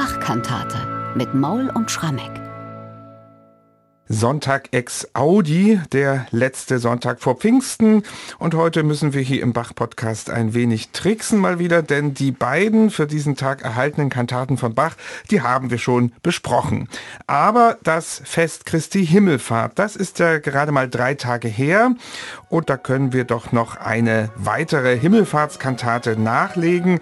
Bachkantate mit Maul und Schrammeck. Sonntag ex Audi, der letzte Sonntag vor Pfingsten. Und heute müssen wir hier im Bach-Podcast ein wenig tricksen mal wieder, denn die beiden für diesen Tag erhaltenen Kantaten von Bach, die haben wir schon besprochen. Aber das Fest Christi Himmelfahrt, das ist ja gerade mal drei Tage her. Und da können wir doch noch eine weitere Himmelfahrtskantate nachlegen.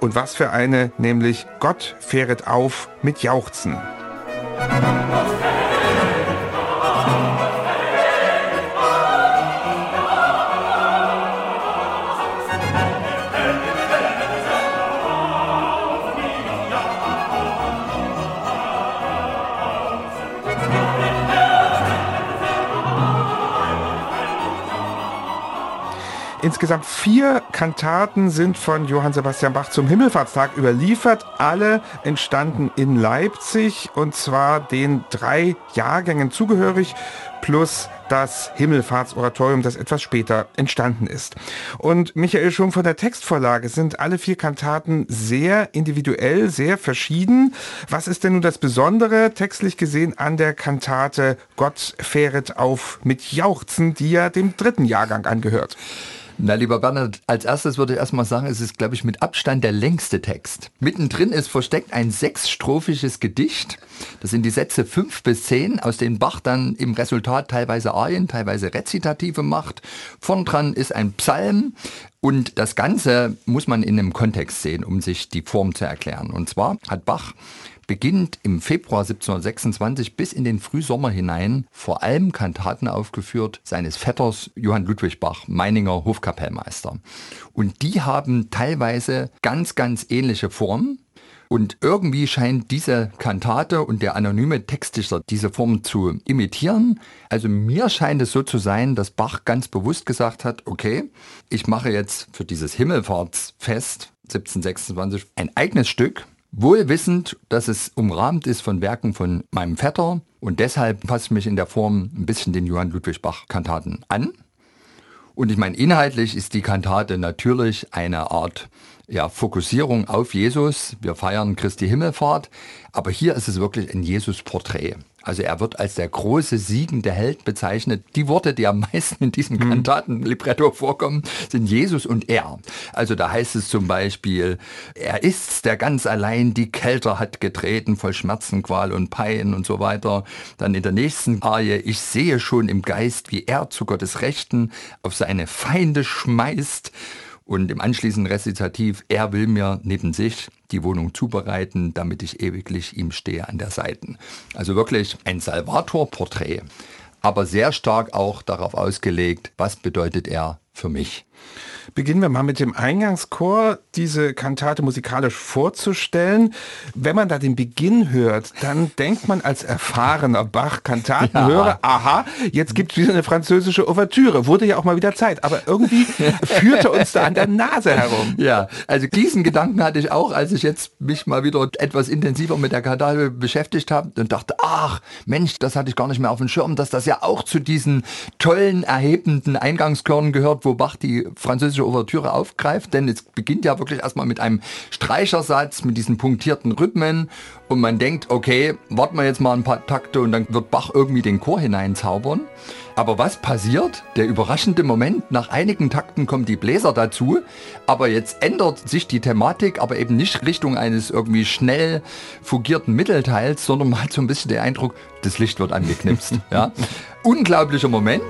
Und was für eine, nämlich Gott fähret auf mit Jauchzen. Insgesamt vier Kantaten sind von Johann Sebastian Bach zum Himmelfahrtstag überliefert. Alle entstanden in Leipzig und zwar den drei Jahrgängen zugehörig plus das Himmelfahrtsoratorium, das etwas später entstanden ist. Und Michael, schon von der Textvorlage sind alle vier Kantaten sehr individuell, sehr verschieden. Was ist denn nun das Besondere, textlich gesehen, an der Kantate Gott fähret auf mit Jauchzen, die ja dem dritten Jahrgang angehört? Na, lieber Bernhard, als erstes würde ich erstmal sagen, es ist, glaube ich, mit Abstand der längste Text. Mittendrin ist versteckt ein sechsstrophisches Gedicht. Das sind die Sätze fünf bis zehn, aus denen Bach dann im Resultat teilweise Arien, teilweise Rezitative macht. Vorn dran ist ein Psalm, und das Ganze muss man in einem Kontext sehen, um sich die Form zu erklären. Und zwar hat Bach beginnt im Februar 1726 bis in den Frühsommer hinein vor allem Kantaten aufgeführt seines Vetters Johann Ludwig Bach, Meininger Hofkapellmeister. Und die haben teilweise ganz, ganz ähnliche Formen. Und irgendwie scheint diese Kantate und der anonyme Textdichter diese Form zu imitieren. Also mir scheint es so zu sein, dass Bach ganz bewusst gesagt hat, okay, ich mache jetzt für dieses Himmelfahrtsfest 1726 ein eigenes Stück, Wohl wissend, dass es umrahmt ist von Werken von meinem Vetter und deshalb passe ich mich in der Form ein bisschen den Johann Ludwig Bach Kantaten an. Und ich meine, inhaltlich ist die Kantate natürlich eine Art ja, Fokussierung auf Jesus. Wir feiern Christi Himmelfahrt, aber hier ist es wirklich ein Jesus-Porträt. Also er wird als der große siegende Held bezeichnet. Die Worte, die am meisten in diesem mhm. Kantatenlibretto vorkommen, sind Jesus und er. Also da heißt es zum Beispiel, er ist's, der ganz allein die Kälte hat getreten, voll Schmerzen, Qual und Pein und so weiter. Dann in der nächsten Arie, ich sehe schon im Geist, wie er zu Gottes Rechten auf seine Feinde schmeißt. Und im anschließenden Rezitativ, er will mir neben sich die Wohnung zubereiten, damit ich ewiglich ihm stehe an der Seite. Also wirklich ein Salvator-Porträt, aber sehr stark auch darauf ausgelegt, was bedeutet er für mich. Beginnen wir mal mit dem Eingangschor, diese Kantate musikalisch vorzustellen. Wenn man da den Beginn hört, dann denkt man als erfahrener Bach-Kantatenhörer, ja. aha, jetzt gibt es wieder eine französische Ouvertüre. Wurde ja auch mal wieder Zeit, aber irgendwie führte uns da an der Nase herum. Ja, also diesen Gedanken hatte ich auch, als ich jetzt mich mal wieder etwas intensiver mit der Kantate beschäftigt habe und dachte, ach Mensch, das hatte ich gar nicht mehr auf dem Schirm, dass das ja auch zu diesen tollen, erhebenden Eingangschören gehört, wo Bach die französische Ouvertüre aufgreift, denn es beginnt ja wirklich erstmal mit einem Streichersatz, mit diesen punktierten Rhythmen und man denkt, okay, warten wir jetzt mal ein paar Takte und dann wird Bach irgendwie den Chor hineinzaubern. Aber was passiert? Der überraschende Moment, nach einigen Takten kommen die Bläser dazu, aber jetzt ändert sich die Thematik, aber eben nicht Richtung eines irgendwie schnell fugierten Mittelteils, sondern man hat so ein bisschen den Eindruck, das Licht wird angeknipst. ja? Unglaublicher Moment.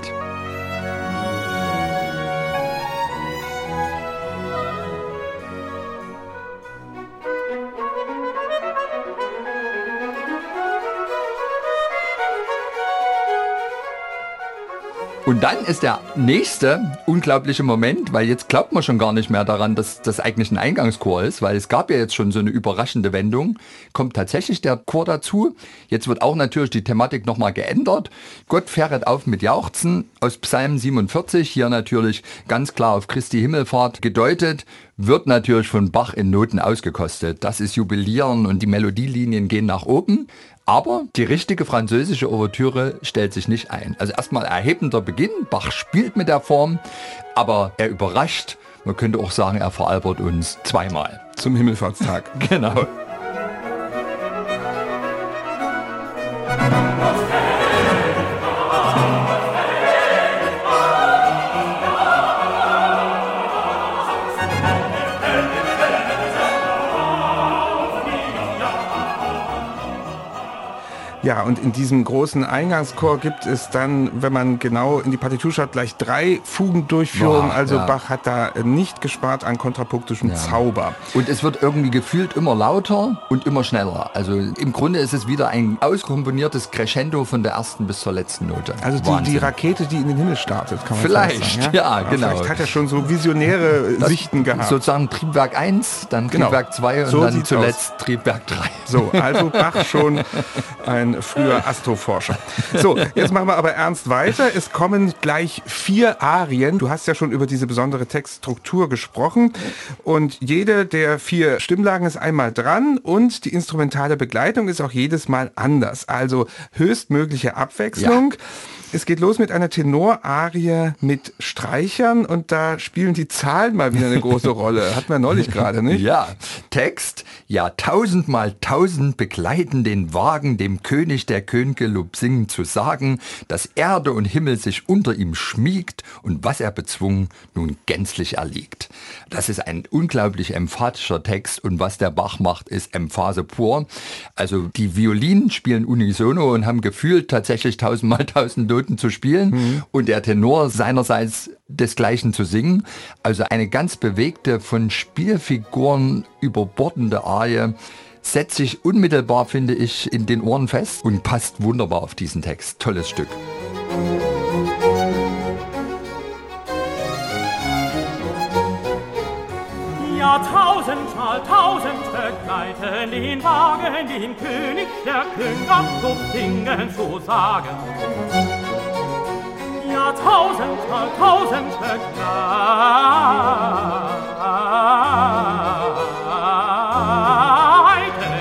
Und dann ist der nächste unglaubliche Moment, weil jetzt glaubt man schon gar nicht mehr daran, dass das eigentlich ein Eingangschor ist, weil es gab ja jetzt schon so eine überraschende Wendung. Kommt tatsächlich der Chor dazu. Jetzt wird auch natürlich die Thematik nochmal geändert. Gott fähret auf mit Jauchzen aus Psalm 47, hier natürlich ganz klar auf Christi Himmelfahrt gedeutet wird natürlich von Bach in Noten ausgekostet. Das ist Jubilieren und die Melodielinien gehen nach oben. Aber die richtige französische Ouvertüre stellt sich nicht ein. Also erstmal erhebender Beginn. Bach spielt mit der Form, aber er überrascht. Man könnte auch sagen, er veralbert uns zweimal. Zum Himmelfahrtstag. genau. Ja, und in diesem großen Eingangschor gibt es dann, wenn man genau in die Partitur schaut, gleich drei Fugendurchführungen. Boah, also ja. Bach hat da nicht gespart an kontrapunktischem Zauber. Und es wird irgendwie gefühlt immer lauter und immer schneller. Also im Grunde ist es wieder ein auskomponiertes Crescendo von der ersten bis zur letzten Note. Also die, die. Rakete, die in den Himmel startet, kann man Vielleicht, sagen, ja, genau. Vielleicht hat er schon so visionäre Das- Sichten gehabt. Sozusagen Triebwerk 1, dann Genau. Triebwerk 2 und So dann zuletzt Triebwerk 3. So, also Bach schon ein früher Astroforscher. So, jetzt machen wir aber ernst weiter. Es kommen gleich vier Arien. Du hast ja schon über diese besondere Textstruktur gesprochen. Und jede der vier Stimmlagen ist einmal dran und die instrumentale Begleitung ist auch jedes Mal anders. Also höchstmögliche Abwechslung. Es geht los mit einer Tenorarie mit Streichern und da spielen die Zahlen mal wieder eine große Rolle. Hatten wir neulich gerade, nicht? Ja, Text, ja tausendmal tausend begleiten den Wagen dem König der Könige Lob singen zu sagen, dass Erde und Himmel sich unter ihm schmiegt und was er bezwungen, nun gänzlich erliegt. Das ist ein unglaublich emphatischer Text und was der Bach macht, ist Emphase pur. Also die Violinen spielen unisono und haben gefühlt tatsächlich tausendmal tausend Noten zu spielen und der Tenor seinerseits desgleichen zu singen. Also eine ganz bewegte, von Spielfiguren überbordende Arie setzt sich unmittelbar, finde ich, in den Ohren fest und passt wunderbar auf diesen Text. Tolles Stück. Ja, tausendmal tausend begleiten den Wagen, den König der Künger Lob singen zu sagen. Ja, tausendmal tausend begleiten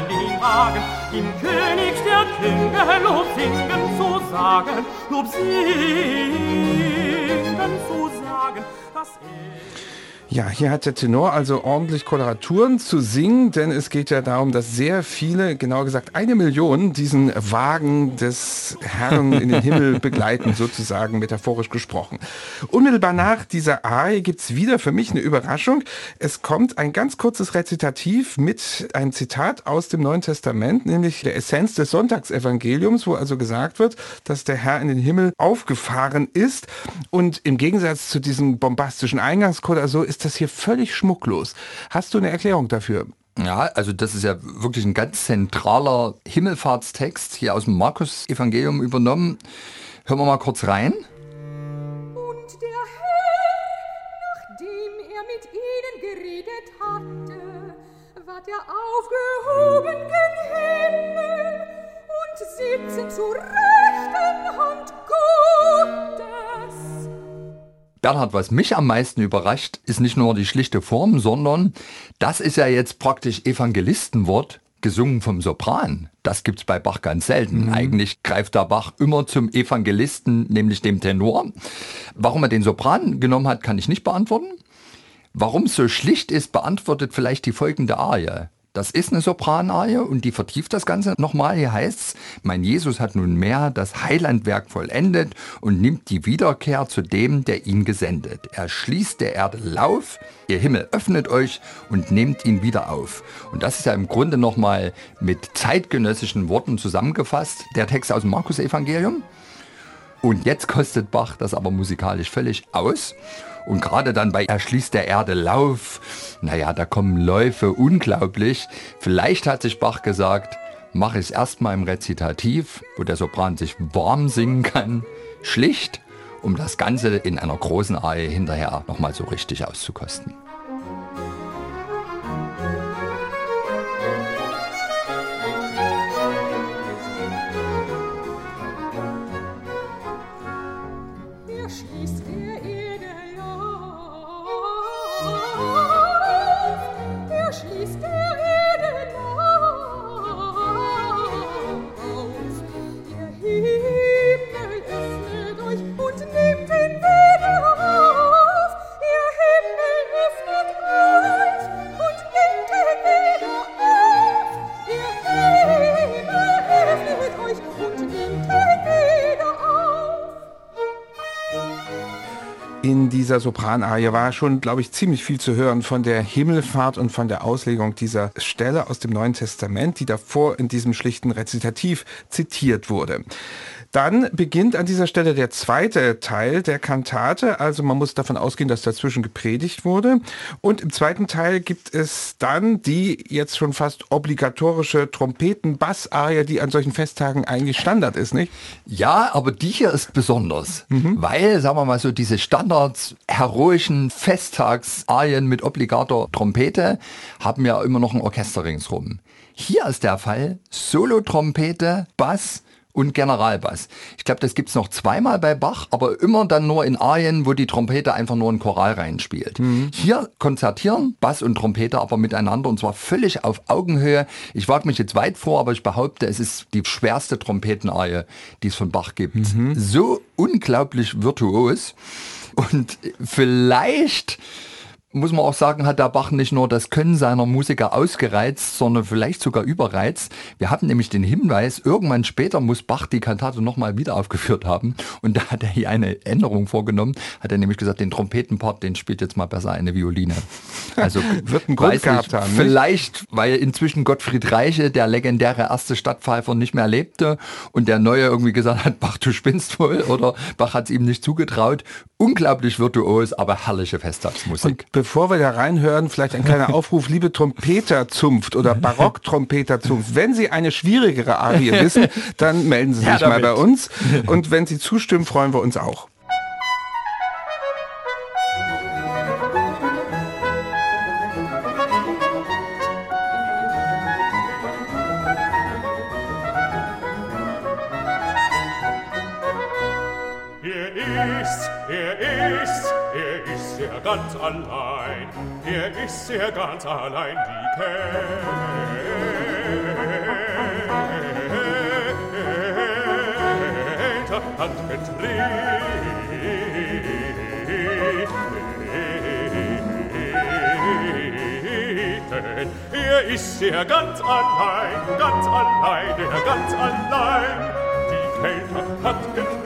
den Wagen, dem König der Künger Lob singen zu sagen, Lob singen zu sagen, dass er Ja, hier hat der Tenor also ordentlich Koloraturen zu singen, denn es geht ja darum, dass sehr viele, genauer gesagt eine Million, diesen Wagen des Herrn in den Himmel begleiten, sozusagen metaphorisch gesprochen. Unmittelbar nach dieser Arie gibt's wieder für mich eine Überraschung. Es kommt ein ganz kurzes Rezitativ mit einem Zitat aus dem Neuen Testament, nämlich der Essenz des Sonntagsevangeliums, wo also gesagt wird, dass der Herr in den Himmel aufgefahren ist. Und im Gegensatz zu diesem bombastischen Eingangschor oder so ist das hier völlig schmucklos. Hast du eine Erklärung dafür? Ja, also das ist ja wirklich ein ganz zentraler Himmelfahrtstext hier aus dem Markus-Evangelium übernommen. Hören wir mal kurz rein. Und der Herr, nachdem er mit ihnen geredet hatte, ward er aufgehoben gen Himmel und sitzen zur rechten Hand Gottes. Bernhard, was mich am meisten überrascht, ist nicht nur die schlichte Form, sondern das ist ja jetzt praktisch Evangelistenwort gesungen vom Sopran. Das gibt's bei Bach ganz selten. Eigentlich greift der Bach immer zum Evangelisten, nämlich dem Tenor. Warum er den Sopran genommen hat, kann ich nicht beantworten. Warum es so schlicht ist, beantwortet vielleicht die folgende Arie. Das ist eine Sopranarie und die vertieft das Ganze nochmal. Hier heißt's, mein Jesus hat nunmehr das Heilandwerk vollendet und nimmt die Wiederkehr zu dem, der ihn gesendet. Er schließt der Erde Lauf, ihr Himmel öffnet euch und nehmt ihn wieder auf. Und das ist ja im Grunde nochmal mit zeitgenössischen Worten zusammengefasst, der Text aus dem Markus-Evangelium. Und jetzt kostet Bach das aber musikalisch völlig aus. Und gerade dann bei Erschließt der Erde Lauf, naja, da kommen Läufe unglaublich. Vielleicht hat sich Bach gesagt, mach es erstmal im Rezitativ, wo der Sopran sich warm singen kann, schlicht, um das Ganze in einer großen Arie hinterher nochmal so richtig auszukosten. Dieser Sopranarie war schon, glaube ich, ziemlich viel zu hören von der Himmelfahrt und von der Auslegung dieser Stelle aus dem Neuen Testament, die davor in diesem schlichten Rezitativ zitiert wurde. Dann beginnt an dieser Stelle der zweite Teil der Kantate. Also man muss davon ausgehen, dass dazwischen gepredigt wurde. Und im zweiten Teil gibt es dann die jetzt schon fast obligatorische Trompeten-Bass-Arie, die an solchen Festtagen eigentlich Standard ist, nicht? Ja, aber die hier ist besonders, weil, sagen wir mal so, diese Standards heroischen Festtagsarien mit obligator Trompete haben ja immer noch ein Orchester ringsrum. Hier ist der Fall Solo-Trompete, Bass und Generalbass. Ich glaube, das gibt's noch zweimal bei Bach, aber immer dann nur in Arien, wo die Trompete einfach nur einen Choral reinspielt. Hier konzertieren Bass und Trompete aber miteinander und zwar völlig auf Augenhöhe. Ich wage mich jetzt weit vor, aber ich behaupte, es ist die schwerste Trompetenarie, die es von Bach gibt. So unglaublich virtuos und vielleicht muss man auch sagen, hat der Bach nicht nur das Können seiner Musiker ausgereizt, sondern vielleicht sogar überreizt. Wir hatten nämlich den Hinweis, irgendwann später muss Bach die Kantate nochmal wieder aufgeführt haben. Und da hat er hier eine Änderung vorgenommen. Hat er nämlich gesagt, den Trompetenpart, den spielt jetzt mal besser eine Violine. Also Wird einen Grund weiß gehabt haben, nicht? Vielleicht, weil inzwischen Gottfried Reiche, der legendäre erste Stadtpfeifer, nicht mehr lebte und der Neue irgendwie gesagt hat, Bach, du spinnst wohl oder Bach hat es ihm nicht zugetraut. Unglaublich virtuos, aber herrliche Festtagsmusik. Bevor wir da reinhören, vielleicht ein kleiner Aufruf, liebe Trompeterzunft oder Barocktrompeterzunft. Wenn Sie eine schwierigere Arie wissen, dann melden Sie sich Her mal bei uns. Und wenn Sie zustimmen, freuen wir uns auch. ließ ganz allein die Kälte hat betreten. Er ist sehr ganz allein, ganz allein, er ganz allein. Die Kälte hat getreten.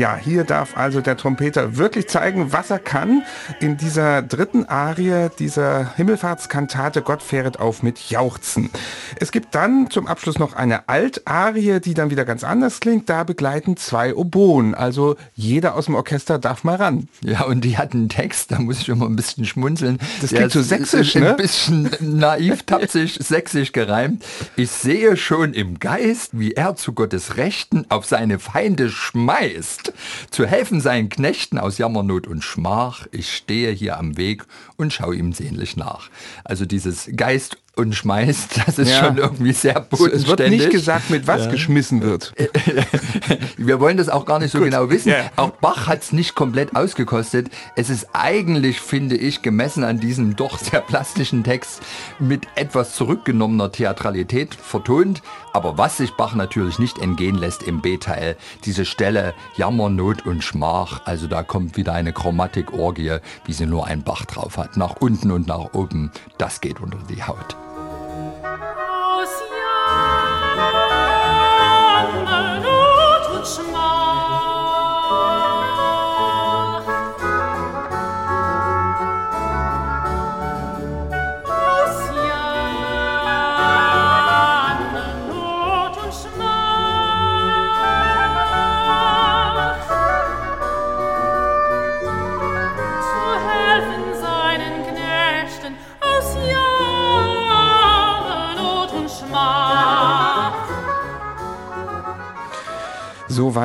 Ja, hier darf also der Trompeter wirklich zeigen, was er kann in dieser dritten Arie dieser Himmelfahrtskantate Gott fähret auf mit Jauchzen. Es gibt dann zum Abschluss noch eine Altarie, die dann wieder ganz anders klingt. Da begleiten zwei Oboen. Also jeder aus dem Orchester darf mal ran. Ja, und die hat einen Text, da muss ich immer ein bisschen schmunzeln. Das klingt so sächsisch, ne? Ein bisschen naiv, tapsig, sächsisch gereimt. Ich sehe schon im Geist, wie er zu Gottes Rechten auf seine Feinde schmeißt. Zu helfen seinen Knechten aus Jammernot und Schmach. Ich stehe hier am Weg und schaue ihm sehnlich nach. Also dieses Geist und schmeißt, das ist Ja. schon irgendwie sehr Es wird bodenständig. nicht gesagt, mit was geschmissen wird. Wir wollen das auch gar nicht so genau wissen. Ja. Auch Bach hat es nicht komplett ausgekostet. Es ist eigentlich, finde ich, gemessen an diesem doch sehr plastischen Text mit etwas zurückgenommener Theatralität vertont. Aber was sich Bach natürlich nicht entgehen lässt im B-Teil, diese Stelle Jammer, Not und Schmach, also da kommt wieder eine Chromatikorgie, wie sie nur ein Bach drauf hat. Nach unten und nach oben, das geht unter die Haut.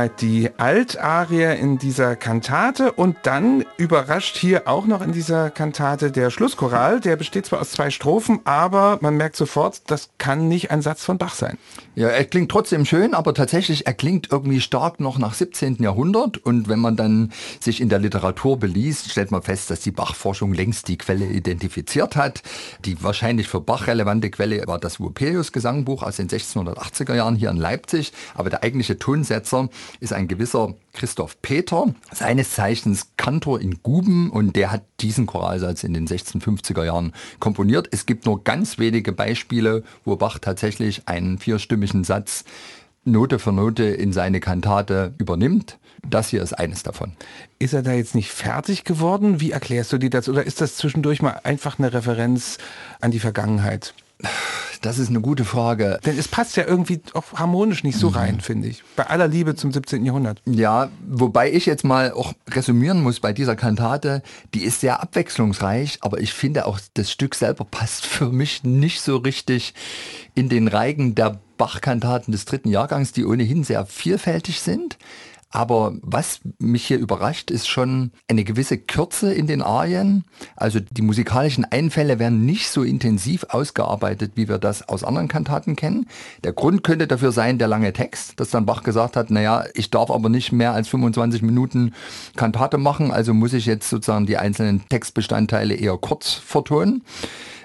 Soweit die Altarie in dieser Kantate und dann überrascht hier auch noch in dieser Kantate der Schlusschoral. Der besteht zwar aus zwei Strophen, aber man merkt sofort, das kann nicht ein Satz von Bach sein. Ja, er klingt trotzdem schön, aber tatsächlich, er klingt irgendwie stark noch nach 17. Jahrhundert. Und wenn man dann sich in der Literatur beliest, stellt man fest, dass die Bach-Forschung längst die Quelle identifiziert hat. Die wahrscheinlich für Bach relevante Quelle war das Vopelius-Gesangbuch aus den 1680er Jahren hier in Leipzig. Aber der eigentliche Tonsetzer ist ein gewisser Christoph Peter, seines Zeichens Kantor in Guben. Und der hat diesen Choralsatz in den 1650er Jahren komponiert. Es gibt nur ganz wenige Beispiele, wo Bach tatsächlich einen vierstimmigen Satz Note für Note in seine Kantate übernimmt. Das hier ist eines davon. Ist er da jetzt nicht fertig geworden? Wie erklärst du dir das? Oder ist das zwischendurch mal einfach eine Referenz an die Vergangenheit? Das ist eine gute Frage. Denn es passt ja irgendwie auch harmonisch nicht so rein, finde ich. Bei aller Liebe zum 17. Jahrhundert. Ja, wobei ich jetzt mal auch resümieren muss bei dieser Kantate, die ist sehr abwechslungsreich, aber ich finde auch das Stück selber passt für mich nicht so richtig in den Reigen der Bach-Kantaten des dritten Jahrgangs, die ohnehin sehr vielfältig sind. Aber was mich hier überrascht, ist schon eine gewisse Kürze in den Arien. Also die musikalischen Einfälle werden nicht so intensiv ausgearbeitet, wie wir das aus anderen Kantaten kennen. Der Grund könnte dafür sein, der lange Text, dass dann Bach gesagt hat, naja, ich darf aber nicht mehr als 25 Minuten Kantate machen, also muss ich jetzt sozusagen die einzelnen Textbestandteile eher kurz vertonen.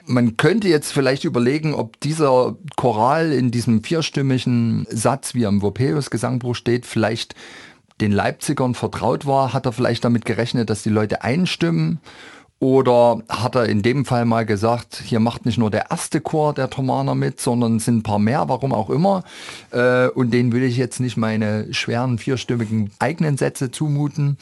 Man könnte jetzt vielleicht überlegen, ob dieser Choral in diesem vierstimmigen Satz, wie er im Vopeus Gesangbuch steht, vielleicht den Leipzigern vertraut war, hat er vielleicht damit gerechnet, dass die Leute einstimmen? Oder hat er in dem Fall mal gesagt, hier macht nicht nur der erste Chor der Thomaner mit, sondern es sind ein paar mehr, warum auch immer. Äh, und denen will ich jetzt nicht meine schweren vierstimmigen eigenen Sätze zumuten.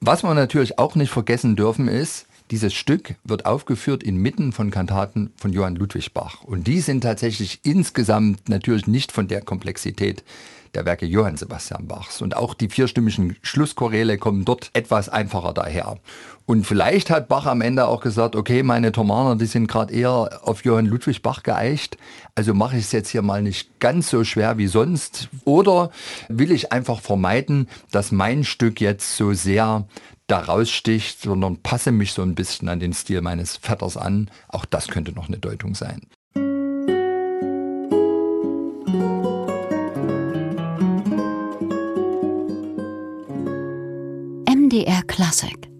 Was wir natürlich auch nicht vergessen dürfen ist, dieses Stück wird aufgeführt inmitten von Kantaten von Johann Ludwig Bach. Und die sind tatsächlich insgesamt natürlich nicht von der Komplexität der Werke Johann Sebastian Bachs. Und auch die vierstimmigen Schlusschoräle kommen dort etwas einfacher daher. Und vielleicht hat Bach am Ende auch gesagt, okay, meine Thomaner, die sind gerade eher auf Johann Ludwig Bach geeicht, also mache ich es jetzt hier mal nicht ganz so schwer wie sonst. Oder will ich einfach vermeiden, dass mein Stück jetzt so sehr daraus sticht, sondern passe mich so ein bisschen an den Stil meines Vetters an. Auch das könnte noch eine Deutung sein. MDR Classic